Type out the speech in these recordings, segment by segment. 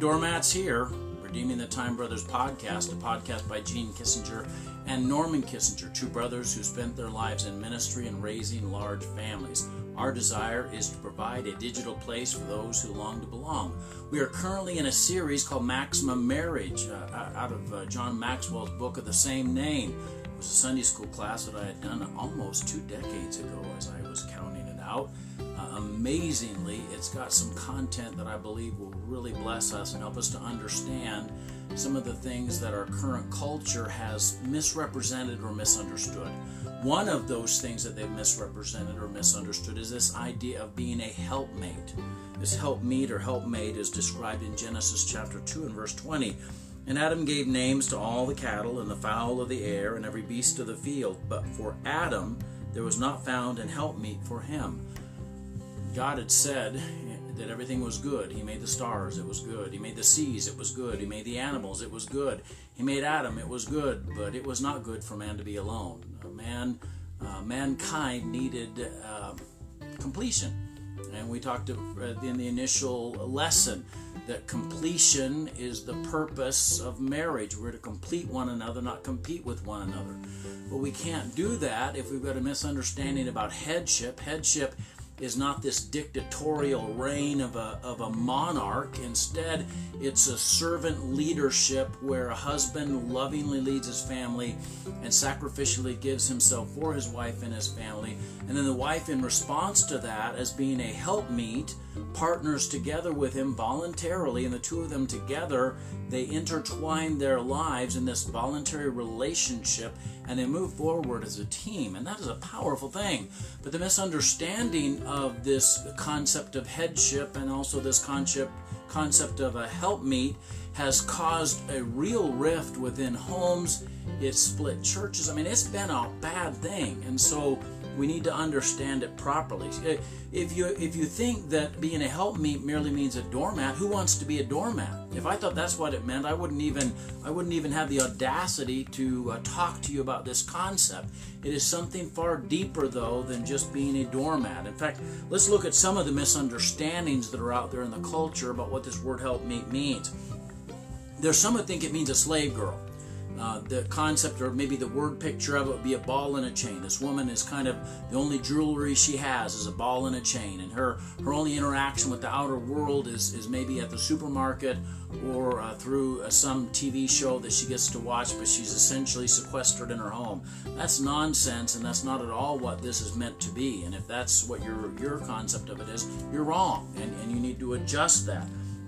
doormats here. Redeeming the Time Brothers podcast, a podcast by Gene Kissinger and Norman Kissinger, two brothers who spent their lives in ministry and raising large families. Our desire is to provide a digital place for those who long to belong. We are currently in a series called Maximum Marriage, uh, out of uh, John Maxwell's book of the same name. It was a Sunday school class that I had done almost two decades ago as I was counting it out. Amazingly, it's got some content that I believe will really bless us and help us to understand some of the things that our current culture has misrepresented or misunderstood. One of those things that they've misrepresented or misunderstood is this idea of being a helpmate. This helpmeet or helpmate is described in Genesis chapter 2 and verse 20. And Adam gave names to all the cattle and the fowl of the air and every beast of the field. But for Adam there was not found an helpmeet for him. God had said that everything was good. He made the stars, it was good. He made the seas, it was good. He made the animals, it was good. He made Adam, it was good. But it was not good for man to be alone. Man, uh, mankind needed uh, completion. And we talked in the initial lesson that completion is the purpose of marriage. We're to complete one another, not compete with one another. But we can't do that if we've got a misunderstanding about headship. Headship is not this dictatorial reign of a, of a monarch. Instead, it's a servant leadership where a husband lovingly leads his family and sacrificially gives himself for his wife and his family. And then the wife, in response to that, as being a helpmeet, partners together with him voluntarily, and the two of them together, they intertwine their lives in this voluntary relationship and they move forward as a team. And that is a powerful thing. But the misunderstanding of this concept of headship and also this concept concept of a helpmeet has caused a real rift within homes. It's split churches. I mean, it's been a bad thing. And so we need to understand it properly. If you if you think that being a helpmeet merely means a doormat, who wants to be a doormat? If I thought that's what it meant, I wouldn't even I wouldn't even have the audacity to uh, talk to you about this concept. It is something far deeper though than just being a doormat. In fact, let's look at some of the misunderstandings that are out there in the culture about what this word helpmeet means. There's some that think it means a slave girl. Uh, the concept or maybe the word picture of it would be a ball and a chain. This woman is kind of the only jewelry she has is a ball and a chain, and her her only interaction with the outer world is is maybe at the supermarket or uh, through uh, some TV show that she gets to watch, but she's essentially sequestered in her home. That's nonsense, and that's not at all what this is meant to be. And if that's what your your concept of it is, you're wrong, and, and you need to adjust that.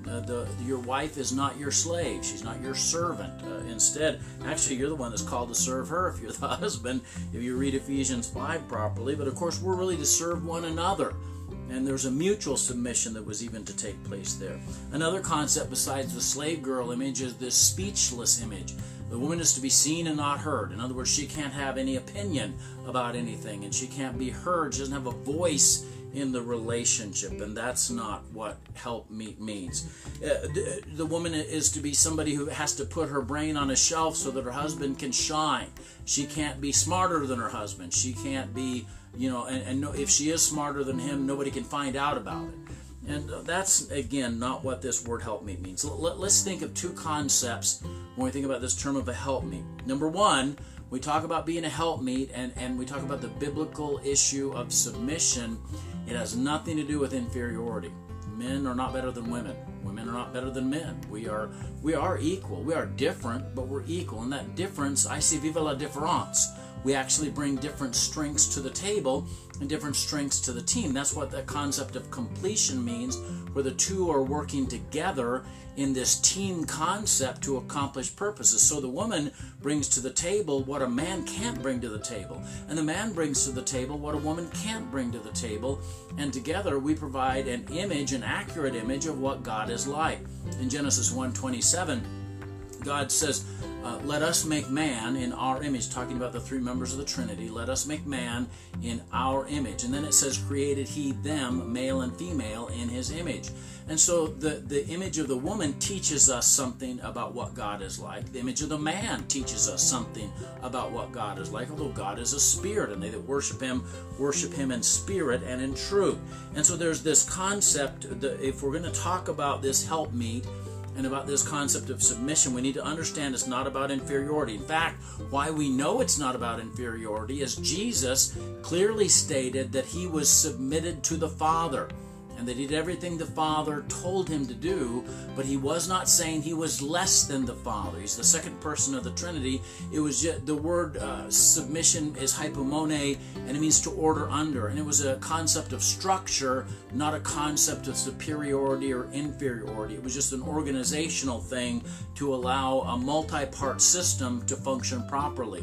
Uh, the, your wife is not your slave. She's not your servant. Uh, instead, actually, you're the one that's called to serve her if you're the husband, if you read Ephesians 5 properly. But of course, we're really to serve one another. And there's a mutual submission that was even to take place there. Another concept besides the slave girl image is this speechless image. The woman is to be seen and not heard. In other words, she can't have any opinion about anything and she can't be heard. She doesn't have a voice in the relationship, and that's not what helpmeet means. Uh, the, the, woman is to be somebody who has to put her brain on a shelf so that her husband can shine. She can't be smarter than her husband. She can't be, you know, and, and no, if she is smarter than him, nobody can find out about it. And that's, again, not what this word helpmeet means. Let, let's think of two concepts when we think about this term of a helpmeet. Number one, we talk about being a helpmeet and, and we talk about the biblical issue of submission it has nothing to do with inferiority. Men are not better than women. Women are not better than men. We are we are equal. We are different, but we're equal. And that difference, I see viva la difference. We actually bring different strengths to the table and different strengths to the team. That's what the concept of completion means, where the two are working together in this team concept to accomplish purposes. So the woman brings to the table what a man can't bring to the table, and the man brings to the table what a woman can't bring to the table, and together we provide an image, an accurate image of what God is like. In Genesis 1:27, God says, uh, let us make man in our image, talking about the three members of the Trinity. Let us make man in our image. And then it says, created he them, male and female, in his image. And so the, the image of the woman teaches us something about what God is like. The image of the man teaches us something about what God is like, although God is a spirit, and they that worship him worship him in spirit and in truth. And so there's this concept that if we're going to talk about this help helpmeet, and about this concept of submission, we need to understand it's not about inferiority. In fact, why we know it's not about inferiority is Jesus clearly stated that he was submitted to the Father and that he did everything the Father told him to do, but he was not saying he was less than the Father. He's the second person of the Trinity. It was just, the word uh, submission is hypomone, and it means to order under, and it was a concept of structure, not a concept of superiority or inferiority. It was just an organizational thing to allow a multi-part system to function properly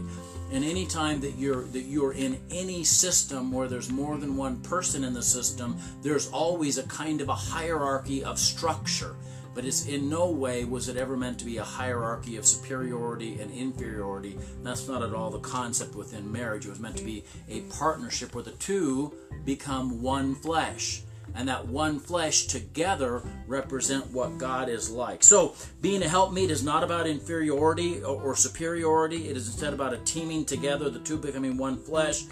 and any time that you're that you're in any system where there's more than one person in the system there's always a kind of a hierarchy of structure. But it's in no way was it ever meant to be a hierarchy of superiority and inferiority. That's not at all the concept within marriage. It was meant to be a partnership where the two become one flesh and that one flesh together represent what God is like. So, being a helpmeet is not about inferiority or, or, superiority, it is instead about a teaming together, the two becoming one flesh.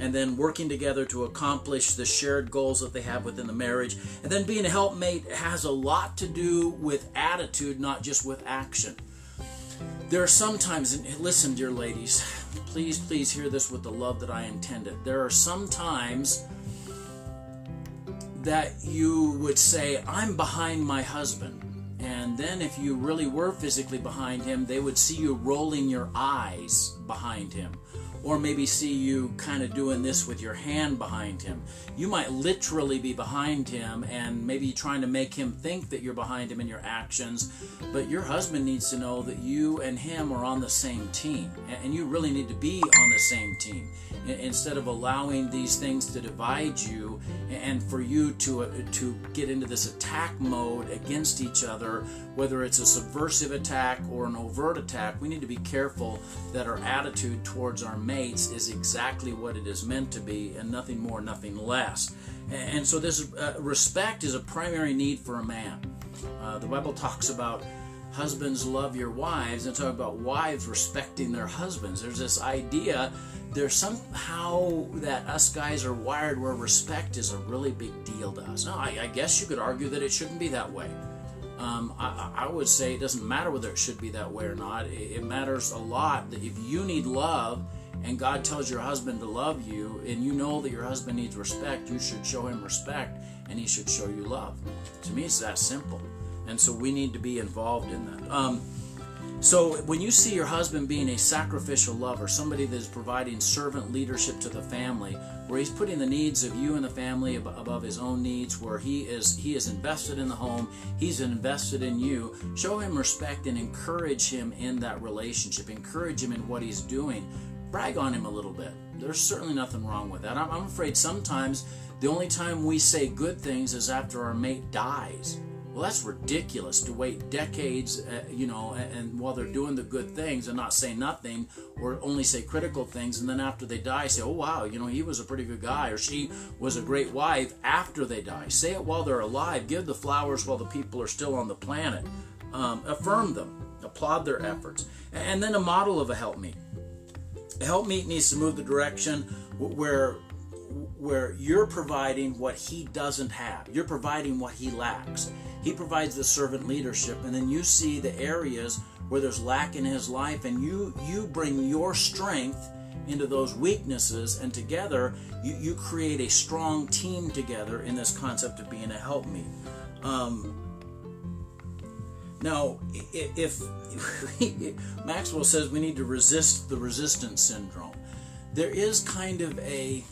And then working together to accomplish the shared goals that they have within the marriage. And then being a helpmate has a lot to do with attitude, not just with action. There are sometimes, and listen, dear ladies, please, please hear this with the love that I intended. There are sometimes that you would say, I'm behind my husband. And then, if you really were physically behind him, they would see you rolling your eyes behind him or maybe see you kind of doing this with your hand behind him. You might literally be behind him and maybe trying to make him think that you're behind him in your actions, but your husband needs to know that you and him are on the same team, and you really need to be on the same team instead of allowing these things to divide you and for you to uh, to get into this attack mode against each other whether it's a subversive attack or an overt attack we need to be careful that our attitude towards our mates is exactly what it is meant to be and nothing more, nothing less. And so, this uh, respect is a primary need for a man. Uh, the Bible talks about husbands love your wives and talk about wives respecting their husbands. There's this idea there's somehow that us guys are wired where respect is a really big deal to us. Now, I, I guess you could argue that it shouldn't be that way. Um, I, I, would say it doesn't matter whether it should be that way or not. It, it matters a lot that if you need love and God tells your husband to love you, and you know that your husband needs respect, you should show him respect and he should show you love. To me, it's that simple. And so we need to be involved in that. Um, so when you see your husband being a sacrificial lover, somebody that is providing servant leadership to the family, where he's putting the needs of you and the family above his own needs, where he is he is invested in the home, he's invested in you, show him respect and encourage him in that relationship. Encourage him in what he's doing brag on him a little bit. There's certainly nothing wrong with that. I'm, I'm afraid sometimes the only time we say good things is after our mate dies. Well, that's ridiculous to wait decades, uh, you know, and, and, while they're doing the good things and not say nothing or only say critical things, and then after they die, say, oh, wow, you know, he was a pretty good guy or she was a great wife after they die. Say it while they're alive. Give the flowers while the people are still on the planet. Um, affirm them, applaud their efforts. And then a model of a helpmeet helpmeet needs to move the direction where where you're providing what he doesn't have. You're providing what he lacks. He provides the servant leadership, and then you see the areas where there's lack in his life, and you you bring your strength into those weaknesses, and together you, you create a strong team together in this concept of being a helpmeet. Um, now, if, Maxwell says we need to resist the resistance syndrome, there is kind of a,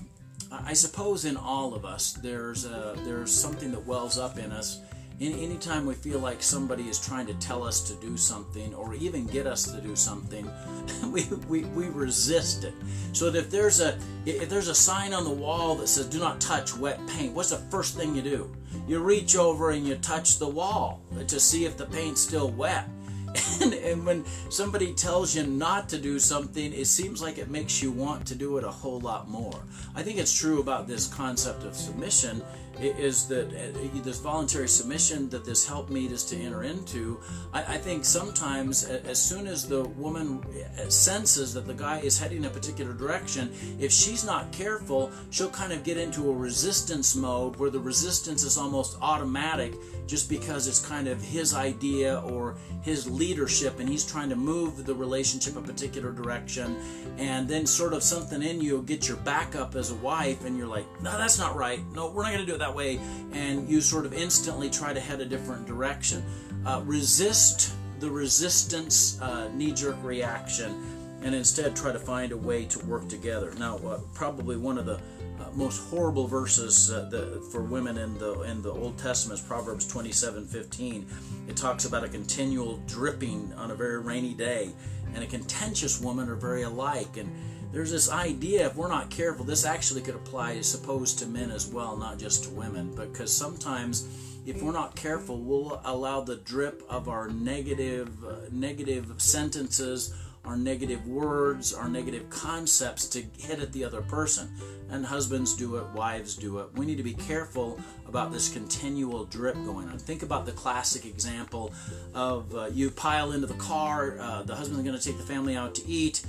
I suppose, in all of us, there's a, there's something that wells up in us. Any, anytime we feel like somebody is trying to tell us to do something or even get us to do something, we, we, we resist it. So if there's a if there's a sign on the wall that says "Do not touch wet paint," what's the first thing you do? you reach over and you touch the wall to see if the paint's still wet. And, and, when somebody tells you not to do something, it seems like it makes you want to do it a whole lot more. I think it's true about this concept of submission is that uh, this voluntary submission that this helpmeet is to enter into. I, I, think sometimes, as soon as the woman uh, senses that the guy is heading a particular direction, if she's not careful, she'll kind of get into a resistance mode where the resistance is almost automatic just because it's kind of his idea or his leadership and he's trying to move the relationship a particular direction and then sort of something in you get your back up as a wife and you're like no that's not right no we're not going to do it that way and you sort of instantly try to head a different direction uh, resist the resistance uh, knee-jerk reaction and instead try to find a way to work together now uh, probably one of the uh, most horrible verses uh, the, for women in the in the Old Testament is Proverbs 27:15. It talks about a continual dripping on a very rainy day, and a contentious woman are very alike. And there's this idea, if we're not careful, this actually could apply, I suppose, to men as well, not just to women, because sometimes if we're not careful, we'll allow the drip of our negative uh, negative sentences our negative words, our negative concepts to hit at the other person. And husbands do it, wives do it. We need to be careful about this continual drip going on. Think about the classic example of uh, you pile into the car, uh, the husband's going to take the family out to eat,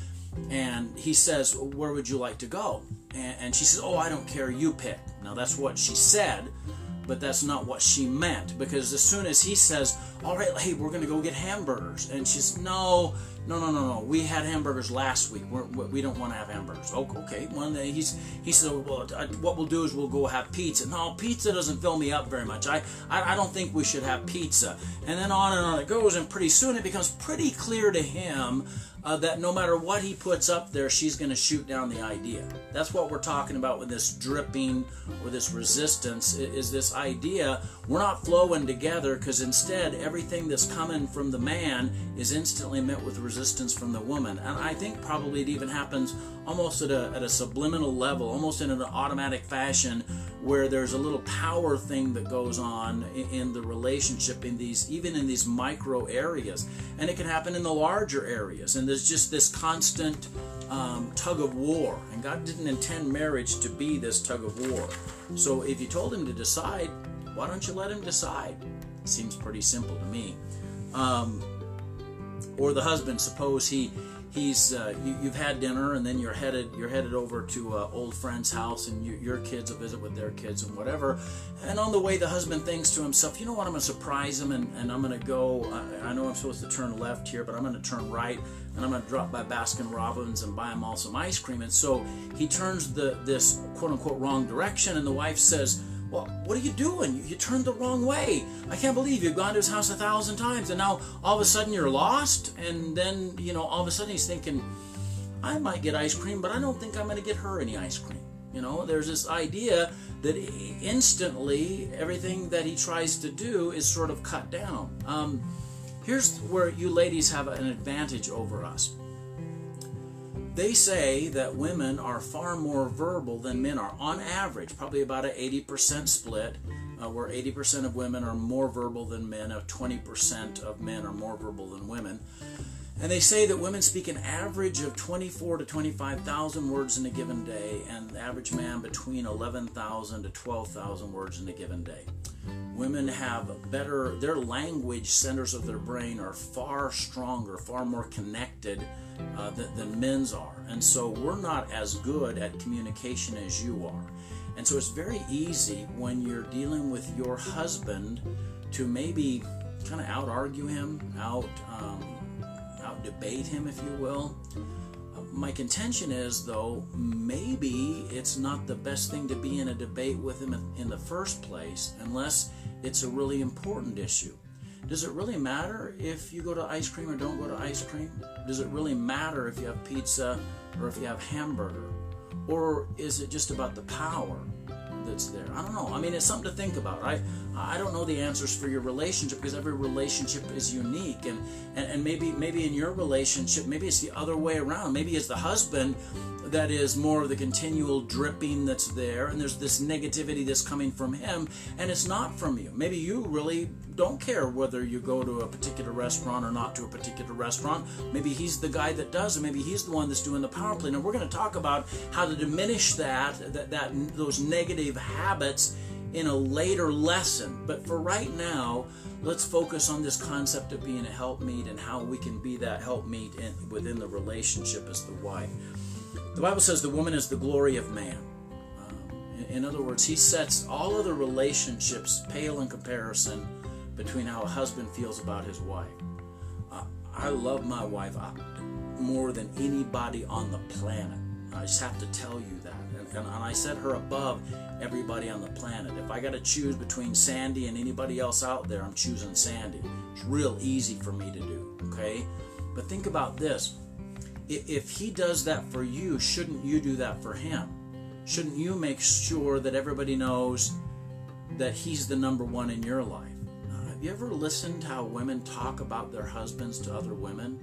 and he says, Where would you like to go? And, she says, Oh, I don't care, you pick. Now, that's what she said but that's not what she meant because as soon as he says all right hey we're going to go get hamburgers and she's no no, no, no, no. We had hamburgers last week. We're, we do not want to have hamburgers. Oh, okay. One day he's he said, well, what we'll do is we'll go have pizza. No, pizza doesn't fill me up very much. I, I, I don't think we should have pizza. And then on and on it goes, and pretty soon it becomes pretty clear to him uh, that no matter what he puts up there, she's going to shoot down the idea. That's what we're talking about with this dripping or this resistance is this idea we're not flowing together because instead everything that's coming from the man is instantly met with resistance from the woman. And I think probably it even happens almost at a, at a subliminal level, almost in an automatic fashion where there's a little power thing that goes on in, in the relationship in these even in these micro areas. And it can happen in the larger areas. And there's just this constant um, tug of war. And god didn't intend marriage to be this tug of war. So if you told him to decide why don't you let him decide? Seems pretty simple to me. Um, or the husband suppose he he's uh, you, have had dinner and then you're headed you're headed over to an old friend's house and you, your kids will visit with their kids and whatever. And on the way the husband thinks to himself you know what? I'm to surprise him and, and i'm to go I, I, know i'm supposed to turn left here but i'm to turn right and i'm to drop by baskin robbins and buy him all some ice cream. And so he turns the this quote unquote wrong direction and the wife says well, what are you doing? You, you, turned the wrong way. I can't believe you've gone to his house a thousand times and now all of a sudden you're lost. And then, you know, all of a sudden he's thinking, I might get ice cream, but I don't think I'm going to get her any ice cream. You know, there's this idea that instantly everything that he tries to do is sort of cut down. Um, here's where you ladies have an advantage over us. They say that women are far more verbal than men are, on average, probably about an 80% split, uh, where 80% of women are more verbal than men, or 20% of men are more verbal than women. And they say that women speak an average of 24 to 25,000 words in a given day, and the average man between 11,000 to 12,000 words in a given day. Women have better, their language centers of their brain are far stronger, far more connected uh, than, than men's are. And so we're not as good at communication as you are. And so it's very easy when you're dealing with your husband to maybe kind of out argue him, out um, out debate him, if you will. Uh, my contention is, though, maybe it's not the best thing to be in a debate with him in the first place unless it's a really important issue. Does it really matter if you go to ice cream or don't go to ice cream? Does it really matter if you have pizza or if you have hamburger? Or is it just about the power that's there? I don't know. I mean, it's something to think about. I I don't know the answers for your relationship because every relationship is unique, and, and and maybe maybe in your relationship, maybe it's the other way around. Maybe it's the husband that is more of the continual dripping that's there, and there's this negativity that's coming from him, and it's not from you. Maybe you really don't care whether you go to a particular restaurant or not to a particular restaurant. Maybe he's the guy that does, and maybe he's the one that's doing the power play. And we're going to talk about how to diminish that, that, that those negative habits in a later lesson. But for right now, let's focus on this concept of being a helpmeet and how we can be that helpmeet in, within the relationship as the wife. The Bible says the woman is the glory of man. In, in other words, he sets all other relationships pale in comparison between how a husband feels about his wife. Uh, I love my wife uh, more than anybody on the planet. I just have to tell you that. And, and I set her above everybody on the planet. If I got to choose between Sandy and anybody else out there, I'm choosing Sandy. It's real easy for me to do, okay? But think about this. If he does that for you, shouldn't you do that for him? Shouldn't you make sure that everybody knows that he's the number one in your life? Uh, have you ever listened how women talk about their husbands to other women?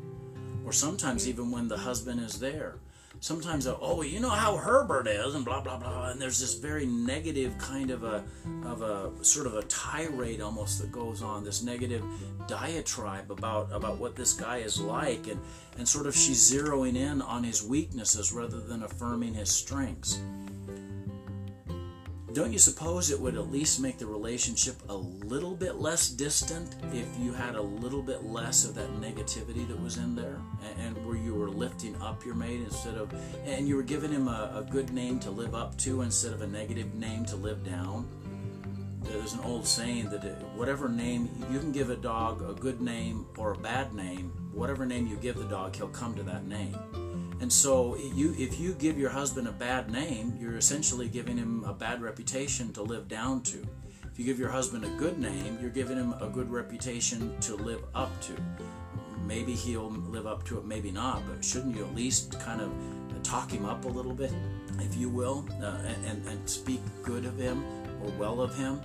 Or sometimes even when the husband is there sometimes oh you know how Herbert is and blah blah blah. And there's this very negative kind of a of a sort of a tirade almost that goes on this negative diatribe about about what this guy is like. And and sort of she's zeroing in on his weaknesses rather than affirming his strengths don't you suppose it would at least make the relationship a little bit less distant if you had a little bit less of that negativity that was in there? And, and where you were lifting up your mate instead of and you were giving him a, a good name to live up to instead of a negative name to live down? There's an old saying that uh, whatever name you can give a dog a good name or a bad name whatever name you give the dog he'll come to that name and so, you, if you give your husband a bad name, you're essentially giving him a bad reputation to live down to. If you give your husband a good name, you're giving him a good reputation to live up to. Maybe he'll live up to it, maybe not, but shouldn't you at least kind of talk him up a little bit, if you will, uh, and, and speak good of him or well of him?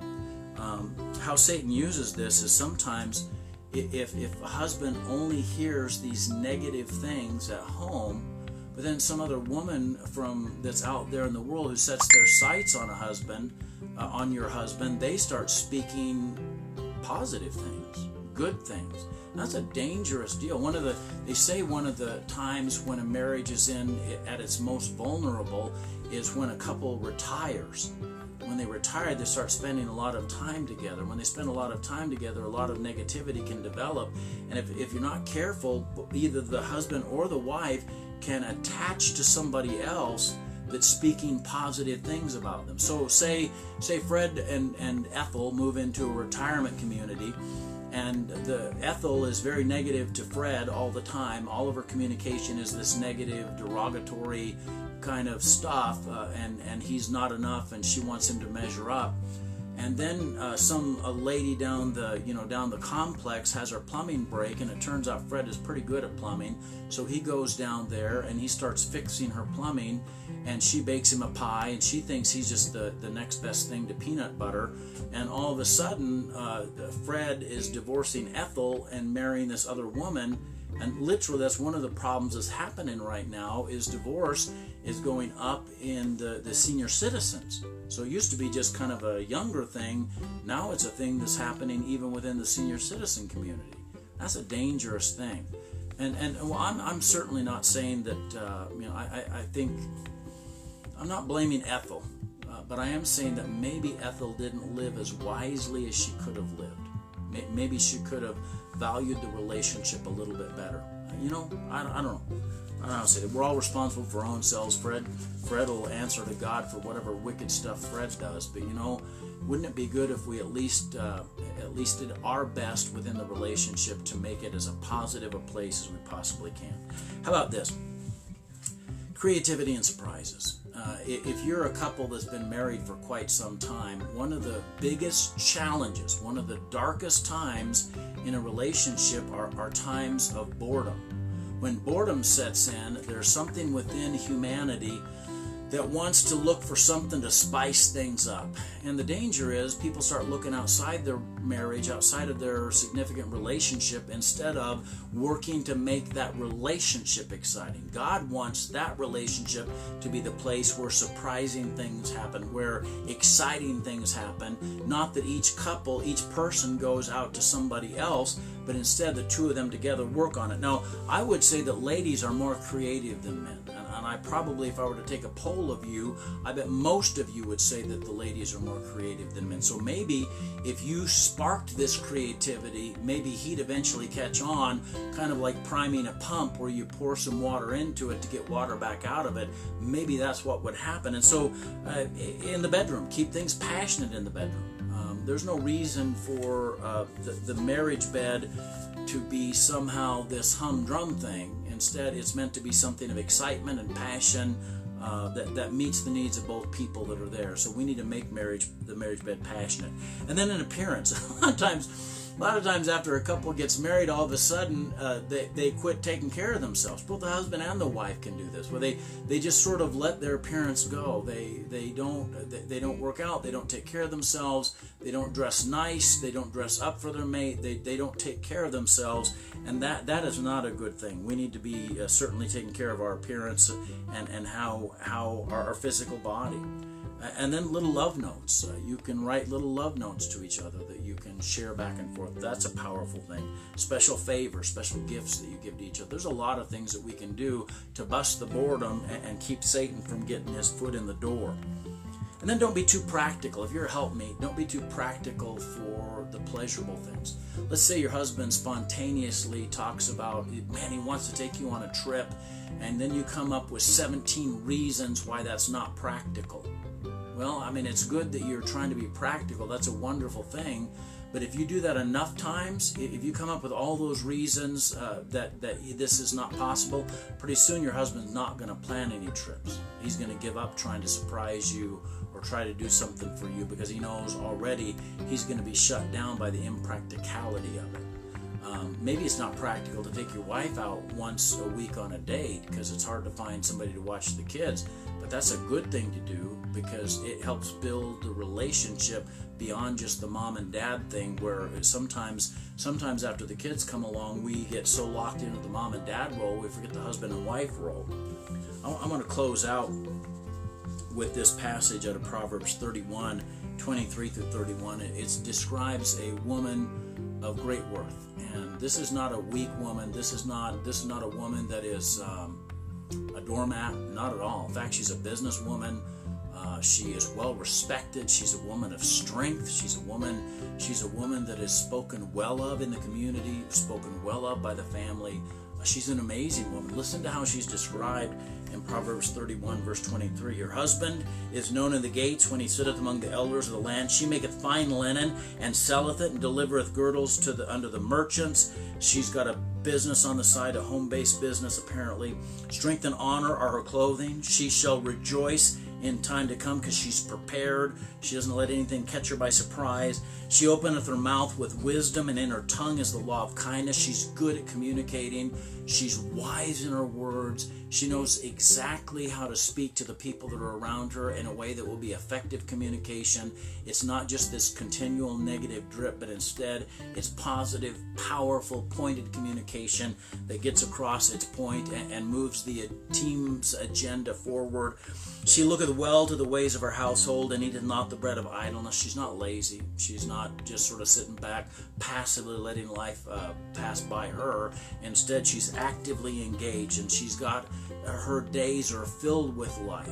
Um, how Satan uses this is sometimes if, if a husband only hears these negative things at home, but then some other woman from that's out there in the world who sets their sights on a husband, uh, on your husband, they start speaking positive things, good things. That's a dangerous deal. One of the they say one of the times when a marriage is in at its most vulnerable is when a couple retires when they retire, they start spending a lot of time together. When they spend a lot of time together, a lot of negativity can develop. And if, if you're not careful, either the husband or the wife can attach to somebody else that's speaking positive things about them. So say say Fred and, and Ethel move into a retirement community and the Ethel is very negative to Fred all the time. All of her communication is this negative, derogatory kind of stuff, uh, and and he's not enough, and she wants him to measure up. And then uh, some a lady down the you know down the complex has her plumbing break, and it turns out Fred is pretty good at plumbing. So he goes down there and he starts fixing her plumbing, and she bakes him a pie, and she thinks he's just the the next best thing to peanut butter. And all of a sudden, uh, Fred is divorcing Ethel and marrying this other woman. And literally, that's one of the problems that's happening right now is divorce is going up in the, the senior citizens. So it used to be just kind of a younger thing. Now it's a thing that's happening even within the senior citizen community. That's a dangerous thing. And, and well, I'm, I'm certainly not saying that, uh, you know, I, I, I, think, I'm not blaming Ethel, uh, but I am saying that maybe Ethel didn't live as wisely as she could have lived. Maybe she could have valued the relationship a little bit better. You know, I, I don't know. I don't know. Say we're all responsible for our own selves. Fred, Fred will answer to God for whatever wicked stuff Fred does. But you know, wouldn't it be good if we at least uh, at least did our best within the relationship to make it as a positive a place as we possibly can? How about this? Creativity and surprises. Uh, if you're a couple that's been married for quite some time, one of the biggest challenges, one of the darkest times in a relationship are, are times of boredom when boredom sets in, there's something within humanity that wants to look for something to spice things up. And the danger is people start looking outside their marriage, outside of their significant relationship, instead of working to make that relationship exciting. God wants that relationship to be the place where surprising things happen, where exciting things happen. Not that each couple, each person goes out to somebody else, but instead the two of them together work on it. Now, I would say that ladies are more creative than men I probably, if I were to take a poll of you, I bet most of you would say that the ladies are more creative than men. So maybe if you sparked this creativity, maybe he'd eventually catch on, kind of like priming a pump where you pour some water into it to get water back out of it. Maybe that's what would happen. And so uh, in the bedroom, keep things passionate in the bedroom. Um, there's no reason for uh, the, the marriage bed to be somehow this humdrum thing. Instead, it's meant to be something of excitement and passion uh, that, that meets the needs of both people that are there. So we need to make marriage the marriage bed passionate. And then in appearance, a lot of times a lot of times after a couple gets married all of a sudden uh, they, they quit taking care of themselves. Both the husband and the wife can do this where they they just sort of let their appearance go. They they don't they, they don't work out. They don't take care of themselves. They don't dress nice. They don't dress up for their mate. They, they don't take care of themselves. And that that is not a good thing. We need to be uh, certainly taking care of our appearance and and how how our, our physical body and then little love notes. Uh, you can write little love notes to each other that you can share back and forth. That's a powerful thing. Special favors, special gifts that you give to each other. There's a lot of things that we can do to bust the boredom and, and keep Satan from getting his foot in the door. And then don't be too practical. If you're a helpmate, don't be too practical for the pleasurable things. Let's say your husband spontaneously talks about, man, he wants to take you on a trip, and then you come up with 17 reasons why that's not practical. Well, I mean, it's good that you're trying to be practical. That's a wonderful thing. But if you do that enough times, if you come up with all those reasons uh, that, that this is not possible, pretty soon your husband's not going to plan any trips. He's going to give up trying to surprise you or try to do something for you because he knows already he's going to be shut down by the impracticality of it. Um, maybe it's not practical to take your wife out once a week on a date because it's hard to find somebody to watch the kids. That's a good thing to do because it helps build the relationship beyond just the mom and dad thing where sometimes sometimes after the kids come along we get so locked into the mom and dad role we forget the husband and wife role. I'm going to close out with this passage out of proverbs 31 23 through 31 it describes a woman of great worth. And this is not a weak woman. This is not this is not a woman that is um, a doormat not at all in fact she's a businesswoman uh, she is well respected. She's a woman of strength. She's a woman. She's a woman that is spoken well of in the community, spoken well of by the family. Uh, she's an amazing woman. Listen to how she's described in Proverbs 31, verse 23. Her husband is known in the gates when he sitteth among the elders of the land. She maketh fine linen and selleth it and delivereth girdles to the under the merchants. She's got a business on the side, a home-based business apparently. Strength and honor are her clothing. She shall rejoice in time to come because she's prepared. She doesn't let anything catch her by surprise. She openeth her mouth with wisdom, and in her tongue is the law of kindness. She's good at communicating. She's wise in her words. She knows exactly how to speak to the people that are around her in a way that will be effective communication. It's not just this continual negative drip, but instead it's positive, powerful, pointed communication that gets across its point and, moves the team's agenda forward. She looketh well to the ways of her household and eateth not the bread of idleness. She's not lazy. She's not just sort of sitting back, passively letting life uh, pass by her. Instead, she's actively engaged and she's got her days are filled with life.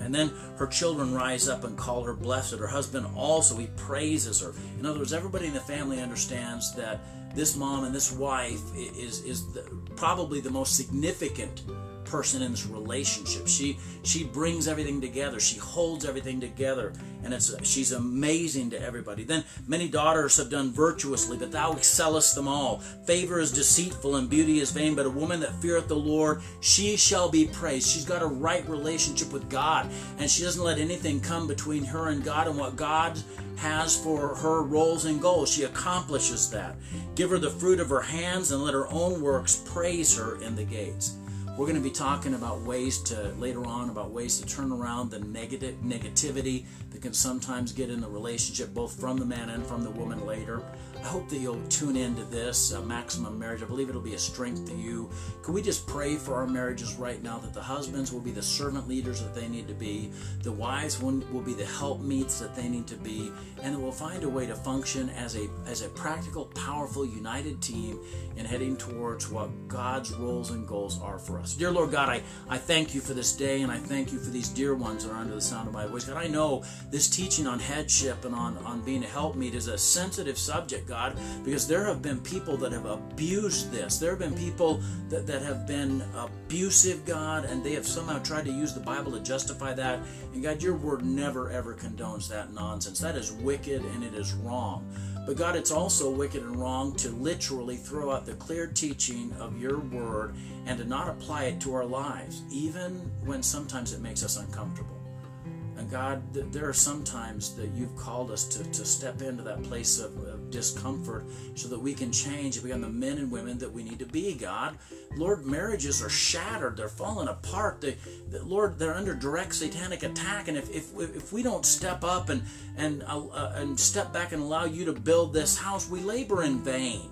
And then her children rise up and call her blessed. Her husband also, he praises her. In other words, everybody in the family understands that this mom and this wife is, is the, probably the most significant person in this relationship. She she brings everything together. She holds everything together, and it's she's amazing to everybody. Then many daughters have done virtuously, but thou excellest them all. Favor is deceitful and beauty is vain, but a woman that feareth the Lord, she shall be praised. She's got a right relationship with God, and she doesn't let anything come between her and God and what God has for her roles and goals. She accomplishes that. Give her the fruit of her hands and let her own works praise her in the gates. We're going to be talking about ways to later on about ways to turn around the negative negativity that can sometimes get in the relationship, both from the man and from the woman later. I hope that you'll tune into this uh, Maximum Marriage. I believe it'll be a strength to you. Can we just pray for our marriages right now that the husbands will be the servant leaders that they need to be, the wives will, will be the helpmeets that they need to be, and that we'll find a way to function as a as a practical, powerful, united team in heading towards what God's roles and goals are for us. Dear Lord God, I, I thank you for this day and I thank you for these dear ones that are under the sound of my voice. God, I know this teaching on headship and on, on being a helpmeet is a sensitive subject, God, because there have been people that have abused this. There have been people that, that have been abusive, God, and they have somehow tried to use the Bible to justify that. And God, your word never ever condones that nonsense. That is wicked and it is wrong. But God, it's also wicked and wrong to literally throw out the clear teaching of your word and to not apply it to our lives, even when sometimes it makes us uncomfortable. And God, there are some times that you've called us to, to step into that place of discomfort so that we can change and become the men and women that we need to be, God. Lord, marriages are shattered. They're falling apart. They, they Lord, they're under direct satanic attack. And if, if, if we don't step up and, and, uh, and step back and allow you to build this house, we labor in vain.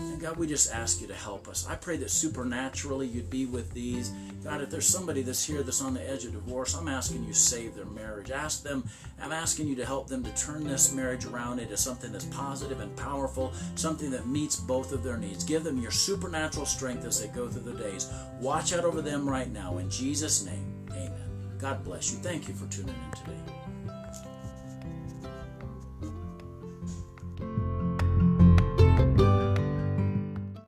And God, we just ask you to help us. I pray that supernaturally you'd be with these. God, if there's somebody that's here that's on the edge of divorce, I'm asking you save their marriage. Ask them, I'm asking you to help them to turn this marriage around into something that's positive and powerful, something that meets both of their needs. Give them your supernatural strength as they go through the days. Watch out over them right now. In Jesus' name, amen. God bless you. Thank you for tuning in today.